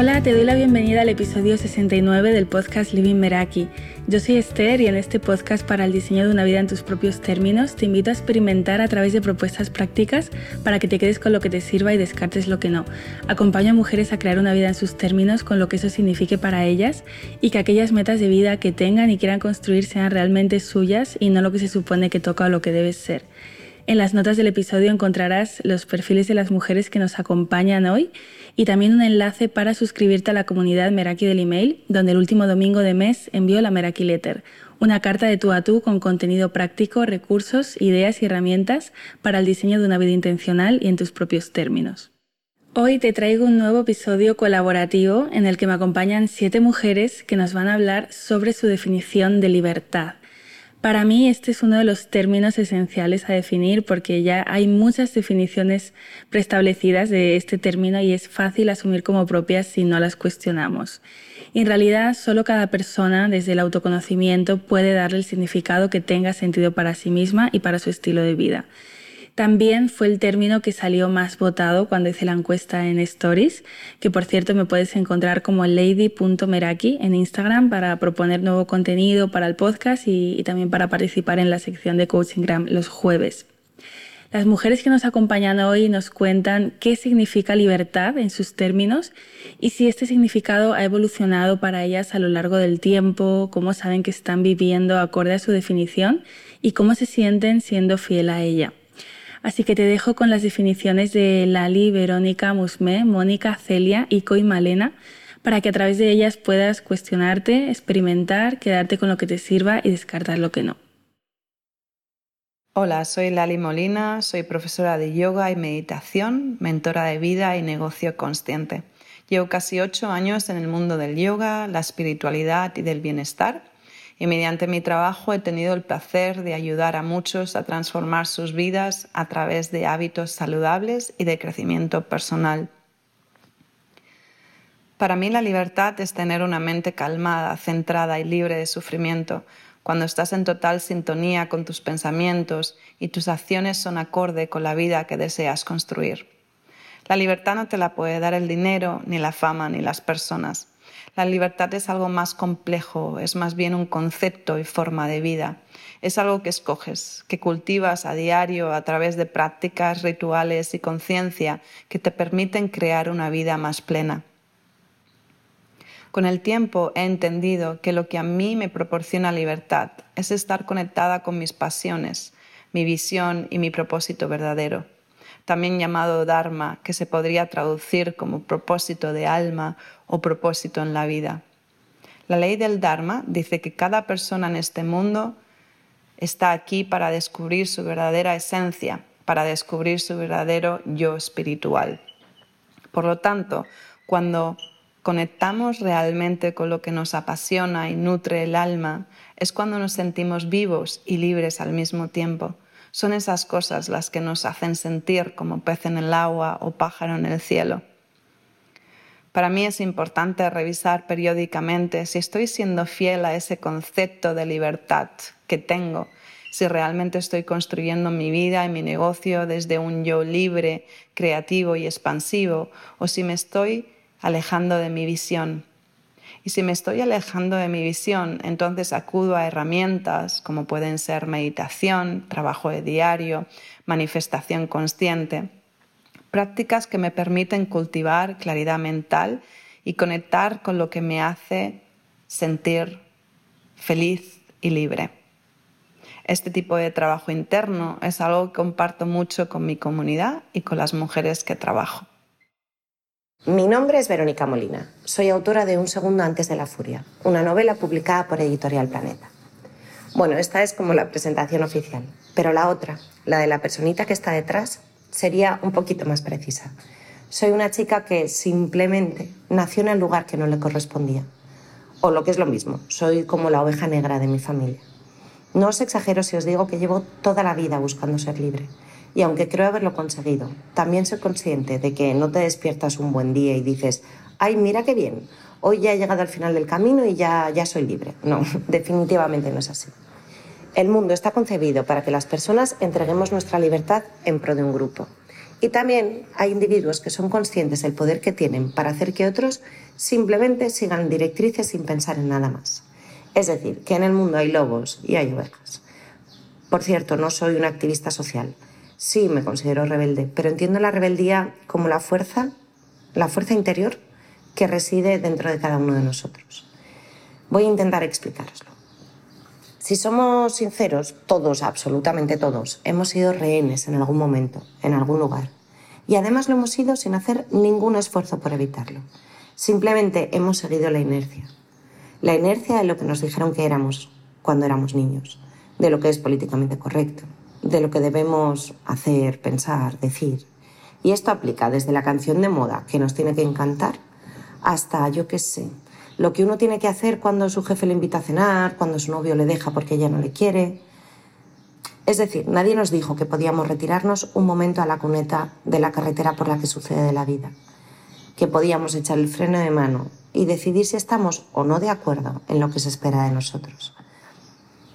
Hola, te doy la bienvenida al episodio 69 del podcast Living Meraki. Yo soy Esther y en este podcast para el diseño de una vida en tus propios términos te invito a experimentar a través de propuestas prácticas para que te quedes con lo que te sirva y descartes lo que no. Acompaño a mujeres a crear una vida en sus términos con lo que eso signifique para ellas y que aquellas metas de vida que tengan y quieran construir sean realmente suyas y no lo que se supone que toca o lo que debes ser. En las notas del episodio encontrarás los perfiles de las mujeres que nos acompañan hoy y también un enlace para suscribirte a la comunidad Meraki del email, donde el último domingo de mes envío la Meraki Letter, una carta de tú a tú con contenido práctico, recursos, ideas y herramientas para el diseño de una vida intencional y en tus propios términos. Hoy te traigo un nuevo episodio colaborativo en el que me acompañan siete mujeres que nos van a hablar sobre su definición de libertad. Para mí este es uno de los términos esenciales a definir porque ya hay muchas definiciones preestablecidas de este término y es fácil asumir como propias si no las cuestionamos. en realidad solo cada persona desde el autoconocimiento puede darle el significado que tenga sentido para sí misma y para su estilo de vida. También fue el término que salió más votado cuando hice la encuesta en Stories, que por cierto me puedes encontrar como lady.meraki en Instagram para proponer nuevo contenido para el podcast y, también para participar en la sección de Coachinggram los jueves. Las mujeres que nos acompañan hoy nos cuentan qué significa libertad en sus términos y si este significado ha evolucionado para ellas a lo largo del tiempo, cómo saben que están viviendo acorde a su definición y cómo se sienten siendo fiel a ella. Así que te dejo con las definiciones de Lali, Verónica, Musmé, Mónica, Celia, Ico y Malena para que a través de ellas puedas cuestionarte, experimentar, quedarte con lo que te sirva y descartar lo que no. Hola, soy Lali Molina, soy profesora de yoga y meditación, mentora de vida y negocio consciente. Llevo casi ocho años en el mundo del yoga, la espiritualidad y del bienestar y mediante mi trabajo he tenido el placer de ayudar a muchos a transformar sus vidas a través de hábitos saludables y de crecimiento personal. Para mí la libertad es tener una mente calmada, centrada y libre de sufrimiento, cuando estás en total sintonía con tus pensamientos y tus acciones son acorde con la vida que deseas construir. La libertad no te la puede dar el dinero, ni la fama, ni las personas. La libertad es algo más complejo, es más bien un concepto y forma de vida. Es algo que escoges, que cultivas a diario a través de prácticas, rituales y conciencia que te permiten crear una vida más plena. Con el tiempo he entendido que lo que a mí me proporciona libertad es estar conectada con mis pasiones, mi visión y mi propósito verdadero también llamado Dharma, que se podría traducir como propósito de alma o propósito en la vida. La ley del Dharma dice que cada persona en este mundo está aquí para descubrir su verdadera esencia, para descubrir su verdadero yo espiritual. Por lo tanto, cuando conectamos realmente con lo que nos apasiona y nutre el alma, es cuando nos sentimos vivos y libres al mismo tiempo. Son esas cosas las que nos hacen sentir como pez en el agua o pájaro en el cielo. Para mí es importante revisar periódicamente si estoy siendo fiel a ese concepto de libertad que tengo, si realmente estoy construyendo mi vida y mi negocio desde un yo libre, creativo y expansivo, o si me estoy alejando de mi visión. Y si me estoy alejando de mi visión, entonces acudo a herramientas como pueden ser meditación, trabajo de diario, manifestación consciente, prácticas que me permiten cultivar claridad mental y conectar con lo que me hace sentir feliz y libre. Este tipo de trabajo interno es algo que comparto mucho con mi comunidad y con las mujeres que trabajo. Mi nombre es Verónica Molina. Soy autora de Un segundo antes de la furia, una novela publicada por Editorial Planeta. Bueno, esta es como la presentación oficial, pero la otra, la de la personita que está detrás, sería un poquito más precisa. Soy una chica que simplemente nació en el lugar que no le correspondía. O lo que es lo mismo, soy como la oveja negra de mi familia. No os exagero si os digo que llevo toda la vida buscando ser libre y aunque creo haberlo conseguido, también soy consciente de que no te despiertas un buen día y dices, ay, mira qué bien, hoy ya he llegado al final del camino y ya, ya soy libre. No, definitivamente no es así. El mundo está concebido para que las personas entreguemos nuestra libertad en pro de un grupo. Y también hay individuos que son conscientes del poder que tienen para hacer que otros simplemente sigan directrices sin pensar en nada más. Es decir, que en el mundo hay lobos y hay ovejas. Por cierto, no soy una activista social. Sí, me considero rebelde, pero entiendo la rebeldía como la fuerza, la fuerza interior que reside dentro de cada uno de nosotros. Voy a intentar explicaroslo. Si somos sinceros, todos, absolutamente todos, hemos sido rehenes en algún momento, en algún lugar. Y además lo hemos sido sin hacer ningún esfuerzo por evitarlo. Simplemente hemos seguido la inercia. La inercia de lo que nos dijeron que éramos cuando éramos niños, de lo que es políticamente correcto, de lo que debemos hacer, pensar, decir. Y esto aplica desde la canción de moda que nos tiene que encantar hasta, yo qué sé, lo que uno tiene que hacer cuando su jefe le invita a cenar, cuando su novio le deja porque ella no le quiere. Es decir, nadie nos dijo que podíamos retirarnos un momento a la cuneta de la carretera por la que sucede la vida, que podíamos echar el freno de mano y decidir si estamos o no de acuerdo en lo que se espera de nosotros.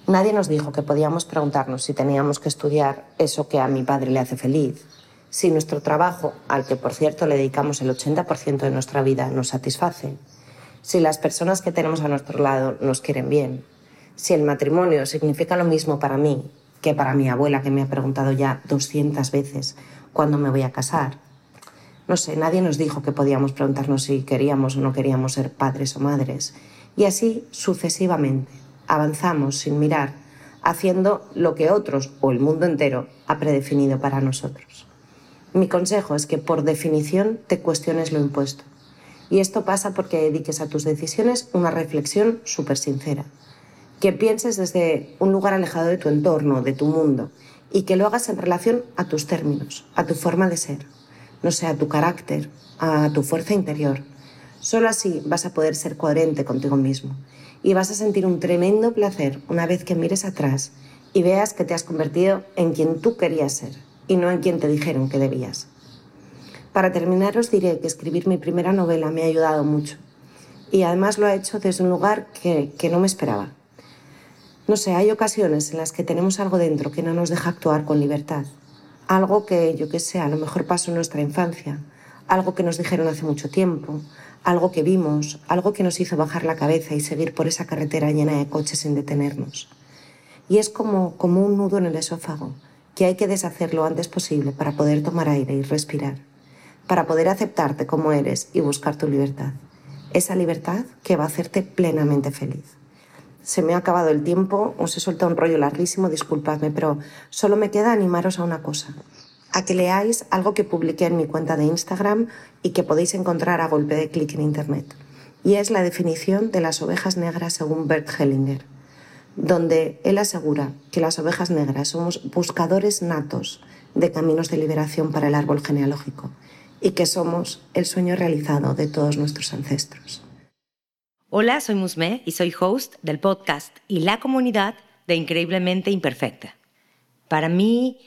Nadie nos dijo que podíamos preguntarnos si teníamos que estudiar eso que a mi padre le hace feliz, si nuestro trabajo, al que por cierto le dedicamos el 80% de nuestra vida, nos satisface, si las personas que tenemos a nuestro lado nos quieren bien, si el matrimonio significa lo mismo para mí que para mi abuela que me ha preguntado ya 200 veces cuándo me voy a casar. No sé, nadie nos dijo que podíamos preguntarnos si queríamos o no queríamos ser padres o madres. Y así sucesivamente. Avanzamos sin mirar, haciendo lo que otros o el mundo entero ha predefinido para nosotros. Mi consejo es que por definición te cuestiones lo impuesto y esto pasa porque dediques a tus decisiones una reflexión súper sincera. Que pienses desde un lugar alejado de tu entorno, de tu mundo, y que lo hagas en relación a tus términos, a tu forma de ser, no sé, a tu carácter, a tu fuerza interior. Solo así vas a poder ser coherente contigo mismo y vas a sentir un tremendo placer una vez que mires atrás y veas que te has convertido en quien tú querías ser y no en quien te dijeron que debías. Para terminar os diré que escribir mi primera novela me ha ayudado mucho y además lo ha hecho desde un lugar que, que no me esperaba. No sé, hay ocasiones en las que tenemos algo dentro que no nos deja actuar con libertad. Algo que, yo qué sé, a lo mejor pasó en nuestra infancia, algo que nos dijeron hace mucho tiempo, algo que vimos, algo que nos hizo bajar la cabeza y seguir por esa carretera llena de coches sin detenernos. Y es como, como un nudo en el esófago, que hay que deshacerlo antes posible para poder tomar aire y respirar para poder aceptarte como eres y buscar tu libertad. Esa libertad que va a hacerte plenamente feliz. Se me ha acabado el tiempo, os he soltado un rollo larguísimo, disculpadme, pero solo me queda animaros a una cosa. A que leáis algo que publiqué en mi cuenta de Instagram y que podéis encontrar a golpe de clic en Internet. Y es la definición de las ovejas negras según Bert Hellinger, donde él asegura que las ovejas negras somos buscadores natos de caminos de liberación para el árbol genealógico y que somos el sueño realizado de todos nuestros ancestros. Hola, soy Musme y soy host del podcast y la comunidad de Increíblemente Imperfecta. Para mí,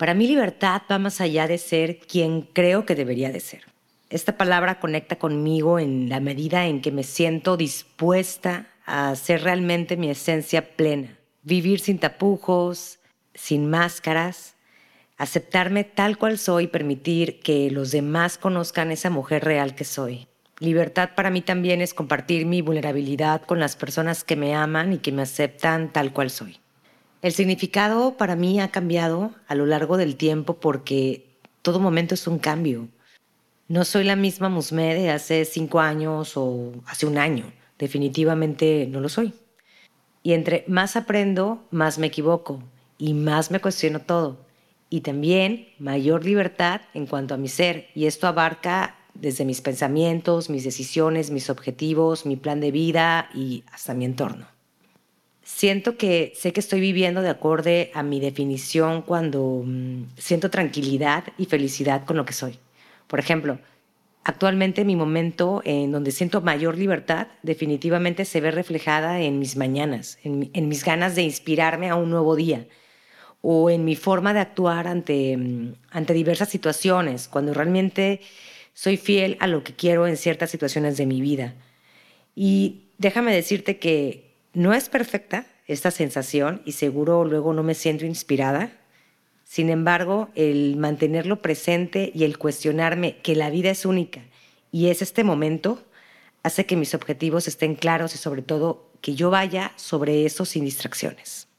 para mí libertad va más allá de ser quien creo que debería de ser. Esta palabra conecta conmigo en la medida en que me siento dispuesta a ser realmente mi esencia plena, vivir sin tapujos, sin máscaras, aceptarme tal cual soy, permitir que los demás conozcan esa mujer real que soy. Libertad para mí también es compartir mi vulnerabilidad con las personas que me aman y que me aceptan tal cual soy. El significado para mí ha cambiado a lo largo del tiempo porque todo momento es un cambio. No soy la misma Musme de hace cinco años o hace un año. Definitivamente no lo soy. Y entre más aprendo, más me equivoco y más me cuestiono todo y también mayor libertad en cuanto a mi ser. Y esto abarca desde mis pensamientos, mis decisiones, mis objetivos, mi plan de vida y hasta mi entorno. Siento que sé que estoy viviendo de acorde a mi definición cuando mm, siento tranquilidad y felicidad con lo que soy. Por ejemplo, actualmente mi momento en donde siento mayor libertad definitivamente se ve reflejada en mis mañanas, en mis ganas de inspirarme a un nuevo día, o en mi forma de actuar ante, mm, ante diversas situaciones, cuando realmente soy fiel a lo que quiero en ciertas situaciones de mi vida. Y déjame decirte que no es perfecta esta sensación y seguro luego no me siento inspirada. Sin embargo, el mantenerlo presente y el cuestionarme que la vida es única y es este momento hace que mis objetivos estén claros y sobre todo que yo vaya sobre eso sin distracciones.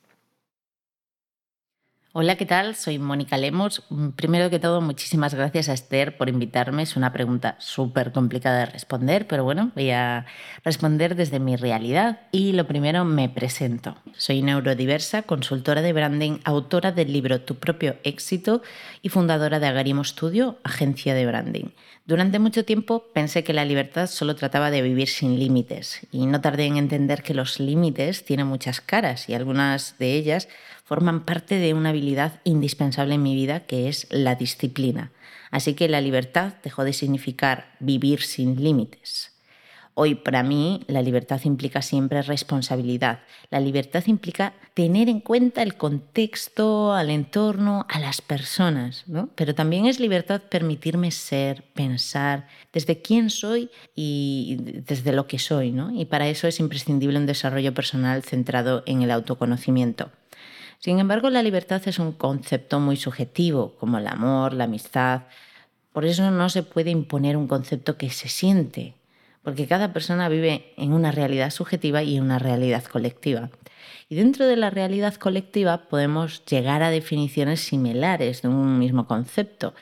Hola, ¿qué tal? Soy Mónica Lemos. Primero que todo, muchísimas gracias a Esther por invitarme. Es una pregunta súper complicada de responder, pero bueno, voy a responder desde mi realidad. Y lo primero, me presento. Soy neurodiversa, consultora de branding, autora del libro Tu propio éxito y fundadora de Agarimo Studio, agencia de branding. Durante mucho tiempo pensé que la libertad solo trataba de vivir sin límites y no tardé en entender que los límites tienen muchas caras y algunas de ellas forman parte de una habilidad indispensable en mi vida que es la disciplina. Así que la libertad dejó de significar vivir sin límites. Hoy para mí la libertad implica siempre responsabilidad. La libertad implica tener en cuenta el contexto, al entorno, a las personas, Pero también es libertad permitirme ser, pensar desde quién soy y desde lo que soy, Y para eso es imprescindible un desarrollo personal centrado en el autoconocimiento. Sin embargo, la libertad es un concepto muy subjetivo, como el amor, la amistad. Por eso no se puede imponer un concepto que se siente, porque cada persona vive en una realidad subjetiva y en una realidad colectiva. Y dentro de la realidad colectiva podemos llegar a definiciones similares de un mismo concepto,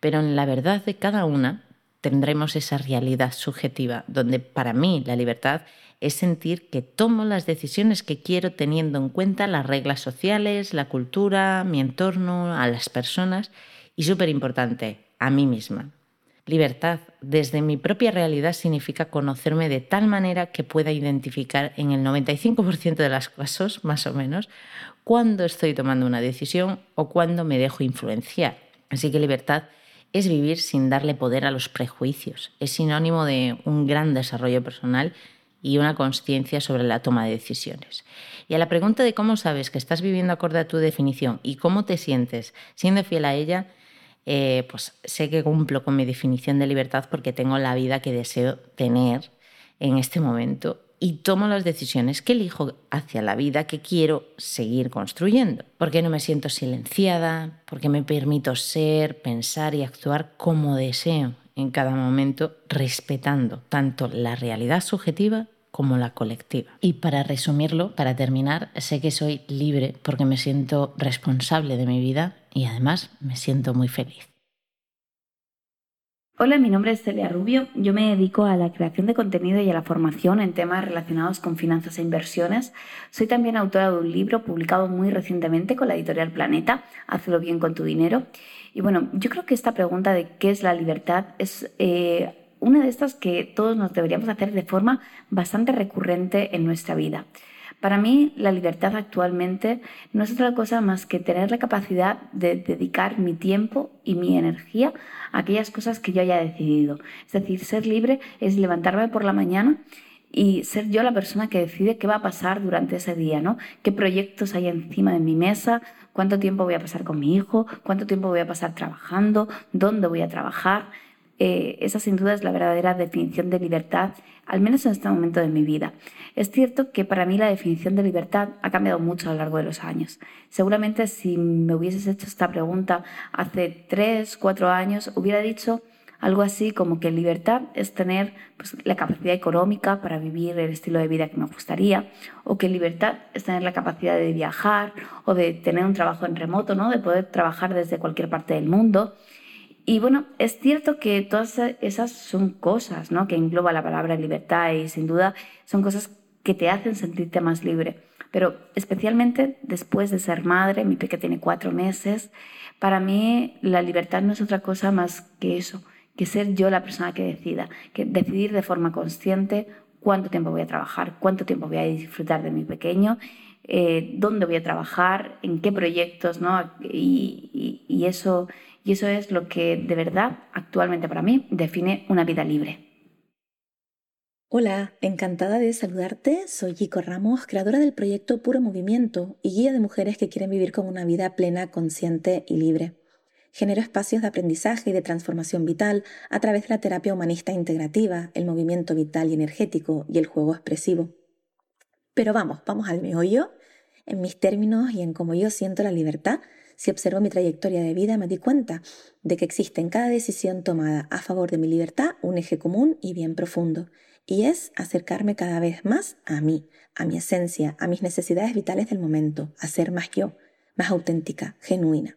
pero en la verdad de cada una tendremos esa realidad subjetiva, donde para mí la libertad es sentir que tomo las decisiones que quiero teniendo en cuenta las reglas sociales, la cultura, mi entorno, a las personas y súper importante, a mí misma. Libertad desde mi propia realidad significa conocerme de tal manera que pueda identificar en el 95% de los casos, más o menos, cuándo estoy tomando una decisión o cuándo me dejo influenciar. Así que libertad es vivir sin darle poder a los prejuicios. Es sinónimo de un gran desarrollo personal y una conciencia sobre la toma de decisiones. Y a la pregunta de cómo sabes que estás viviendo acorde a tu definición y cómo te sientes siendo fiel a ella, eh, pues sé que cumplo con mi definición de libertad porque tengo la vida que deseo tener en este momento y tomo las decisiones que elijo hacia la vida que quiero seguir construyendo. Porque no me siento silenciada, porque me permito ser, pensar y actuar como deseo en cada momento, respetando tanto la realidad subjetiva como la colectiva. Y para resumirlo, para terminar, sé que soy libre porque me siento responsable de mi vida y además me siento muy feliz. Hola, mi nombre es Celia Rubio. Yo me dedico a la creación de contenido y a la formación en temas relacionados con finanzas e inversiones. Soy también autora de un libro publicado muy recientemente con la editorial Planeta, Hazlo bien con tu dinero. Y bueno, yo creo que esta pregunta de qué es la libertad es eh, una de estas que todos nos deberíamos hacer de forma bastante recurrente en nuestra vida. Para mí, la libertad actualmente no es otra cosa más que tener la capacidad de dedicar mi tiempo y mi energía a aquellas cosas que yo haya decidido. Es decir, ser libre es levantarme por la mañana y ser yo la persona que decide qué va a pasar durante ese día, ¿no? ¿Qué proyectos hay encima de mi mesa? ¿Cuánto tiempo voy a pasar con mi hijo? ¿Cuánto tiempo voy a pasar trabajando? ¿Dónde voy a trabajar? Eh, esa sin duda es la verdadera definición de libertad, al menos en este momento de mi vida. Es cierto que para mí la definición de libertad ha cambiado mucho a lo largo de los años. Seguramente si me hubieses hecho esta pregunta hace tres, cuatro años, hubiera dicho algo así como que libertad es tener pues, la capacidad económica para vivir el estilo de vida que me gustaría, o que libertad es tener la capacidad de viajar o de tener un trabajo en remoto, ¿no? de poder trabajar desde cualquier parte del mundo. Y bueno, es cierto que todas esas son cosas ¿no? que engloba la palabra libertad y sin duda son cosas que te hacen sentirte más libre. Pero especialmente después de ser madre, mi peque tiene cuatro meses, para mí la libertad no es otra cosa más que eso, que ser yo la persona que decida, que decidir de forma consciente cuánto tiempo voy a trabajar, cuánto tiempo voy a disfrutar de mi pequeño, eh, dónde voy a trabajar, en qué proyectos, ¿no? y eso y eso es lo que de verdad actualmente para mí define una vida libre. Hola, encantada de saludarte. Soy Kiko Ramos, creadora del proyecto Puro Movimiento y guía de mujeres que quieren vivir con una vida plena, consciente y libre. Genero espacios de aprendizaje y de transformación vital a través de la terapia humanista integrativa, el movimiento vital y energético y el juego expresivo. Pero vamos, vamos al meollo. En mis términos y en cómo yo siento la libertad, Si observo mi trayectoria de vida, me di cuenta de que existe en cada decisión tomada a favor de mi libertad un eje común y bien profundo, y es acercarme cada vez más a mí, a mi esencia, a mis necesidades vitales del momento, a ser más yo, más auténtica, genuina.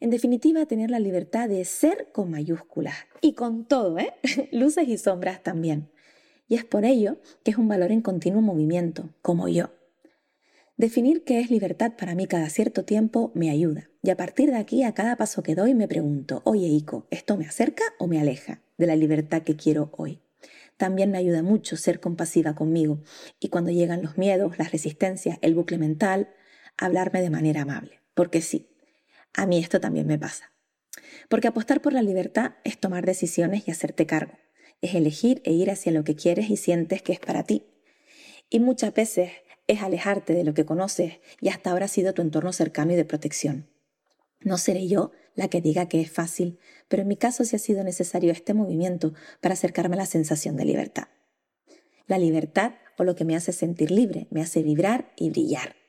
En definitiva, tener la libertad de ser con mayúsculas y con todo, ¿eh? luces y sombras también. Y es por ello que es un valor en continuo movimiento, como yo. Definir qué es libertad para mí cada cierto tiempo me ayuda. Y a partir de aquí, a cada paso que doy, me pregunto, oye Ico, ¿esto me acerca o me aleja de la libertad que quiero hoy? También me ayuda mucho ser compasiva conmigo y cuando llegan los miedos, las resistencias, el bucle mental, hablarme de manera amable. Porque sí, a mí esto también me pasa. Porque apostar por la libertad es tomar decisiones y hacerte cargo. Es elegir e ir hacia lo que quieres y sientes que es para ti. Y muchas veces es alejarte de lo que conoces y hasta ahora ha sido tu entorno cercano y de protección. No seré yo la que diga que es fácil, pero en mi caso sí ha sido necesario este movimiento para acercarme a la sensación de libertad. La libertad, o lo que me hace sentir libre, me hace vibrar y brillar.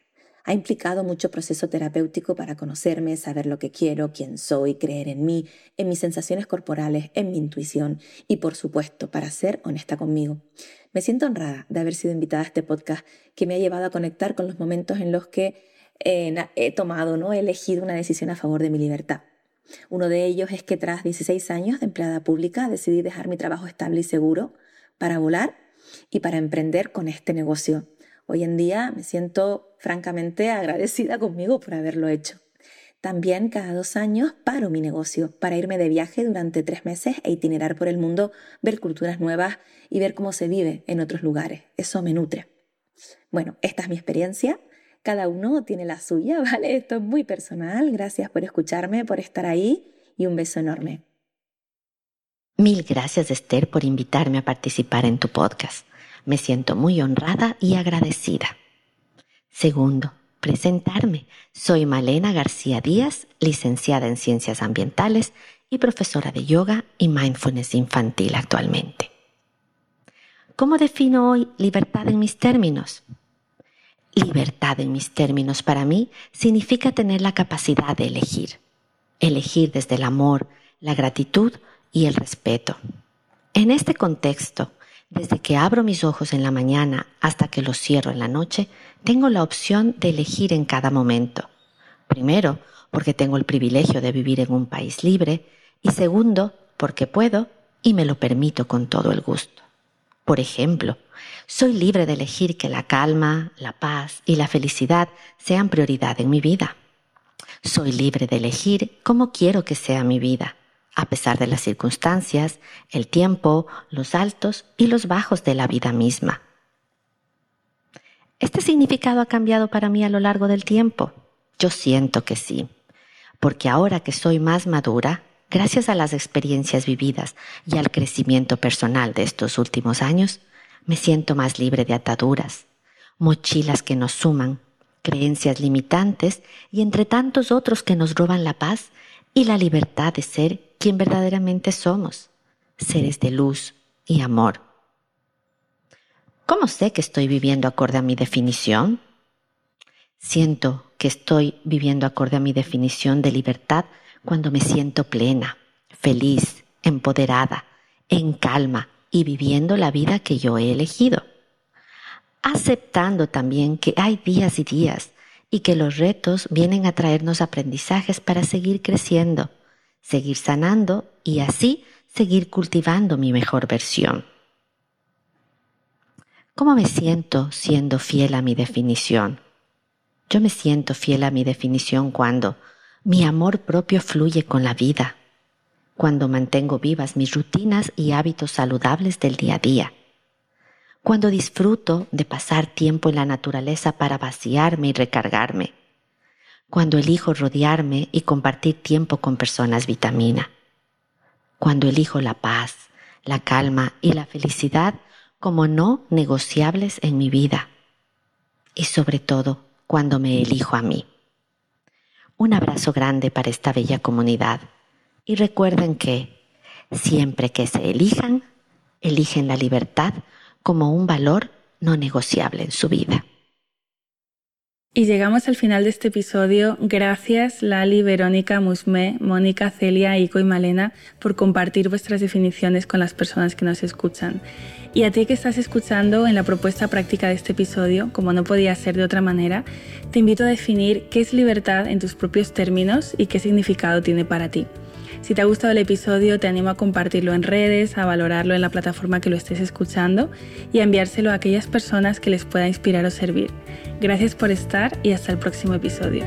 Ha implicado mucho proceso terapéutico para conocerme, saber lo que quiero, quién soy, creer en mí, en mis sensaciones corporales, en mi intuición y, por supuesto, para ser honesta conmigo. Me siento honrada de haber sido invitada a este podcast que me ha llevado a conectar con los momentos en los que he tomado, ¿no? he elegido una decisión a favor de mi libertad. Uno de ellos es que tras 16 años de empleada pública decidí dejar mi trabajo estable y seguro para volar y para emprender con este negocio Hoy en día me siento francamente agradecida conmigo por haberlo hecho. También cada dos años paro mi negocio para irme de viaje durante tres meses e itinerar por el mundo, ver culturas nuevas y ver cómo se vive en otros lugares. Eso me nutre. Bueno, esta es mi experiencia. Cada uno tiene la suya, ¿vale? Esto es muy personal. Gracias por escucharme, por estar ahí y un beso enorme. Mil gracias Esther por invitarme a participar en tu podcast. Me siento muy honrada y agradecida. Segundo, presentarme. Soy Malena García Díaz, licenciada en Ciencias Ambientales y profesora de yoga y mindfulness infantil actualmente. ¿Cómo defino hoy libertad en mis términos? Libertad en mis términos para mí significa tener la capacidad de elegir. Elegir desde el amor, la gratitud y el respeto. En este contexto, desde que abro mis ojos en la mañana hasta que los cierro en la noche, tengo la opción de elegir en cada momento. Primero, porque tengo el privilegio de vivir en un país libre y segundo, porque puedo y me lo permito con todo el gusto. Por ejemplo, soy libre de elegir que la calma, la paz y la felicidad sean prioridad en mi vida. Soy libre de elegir cómo quiero que sea mi vida a pesar de las circunstancias, el tiempo, los altos y los bajos de la vida misma. ¿Este significado ha cambiado para mí a lo largo del tiempo? Yo siento que sí, porque ahora que soy más madura, gracias a las experiencias vividas y al crecimiento personal de estos últimos años, me siento más libre de ataduras, mochilas que nos suman, creencias limitantes y entre tantos otros que nos roban la paz y la libertad de ser quien verdaderamente somos, seres de luz y amor. ¿Cómo sé que estoy viviendo acorde a mi definición? Siento que estoy viviendo acorde a mi definición de libertad cuando me siento plena, feliz, empoderada, en calma y viviendo la vida que yo he elegido. Aceptando también que hay días y días y que los retos vienen a traernos aprendizajes para seguir creciendo seguir sanando y así seguir cultivando mi mejor versión. ¿Cómo me siento siendo fiel a mi definición? Yo me siento fiel a mi definición cuando mi amor propio fluye con la vida, cuando mantengo vivas mis rutinas y hábitos saludables del día a día, cuando disfruto de pasar tiempo en la naturaleza para vaciarme y recargarme, cuando elijo rodearme y compartir tiempo con personas vitamina, cuando elijo la paz, la calma y la felicidad como no negociables en mi vida y sobre todo cuando me elijo a mí. Un abrazo grande para esta bella comunidad y recuerden que siempre que se elijan, eligen la libertad como un valor no negociable en su vida. Y llegamos al final de este episodio. Gracias Lali, Verónica, Musme, Mónica, Celia, Ico y Malena por compartir vuestras definiciones con las personas que nos escuchan. Y a ti que estás escuchando en la propuesta práctica de este episodio, como no podía ser de otra manera, te invito a definir qué es libertad en tus propios términos y qué significado tiene para ti. Si te ha gustado el episodio, te animo a compartirlo en redes, a valorarlo en la plataforma que lo estés escuchando y a enviárselo a aquellas personas que les pueda inspirar o servir. Gracias por estar y hasta el próximo episodio.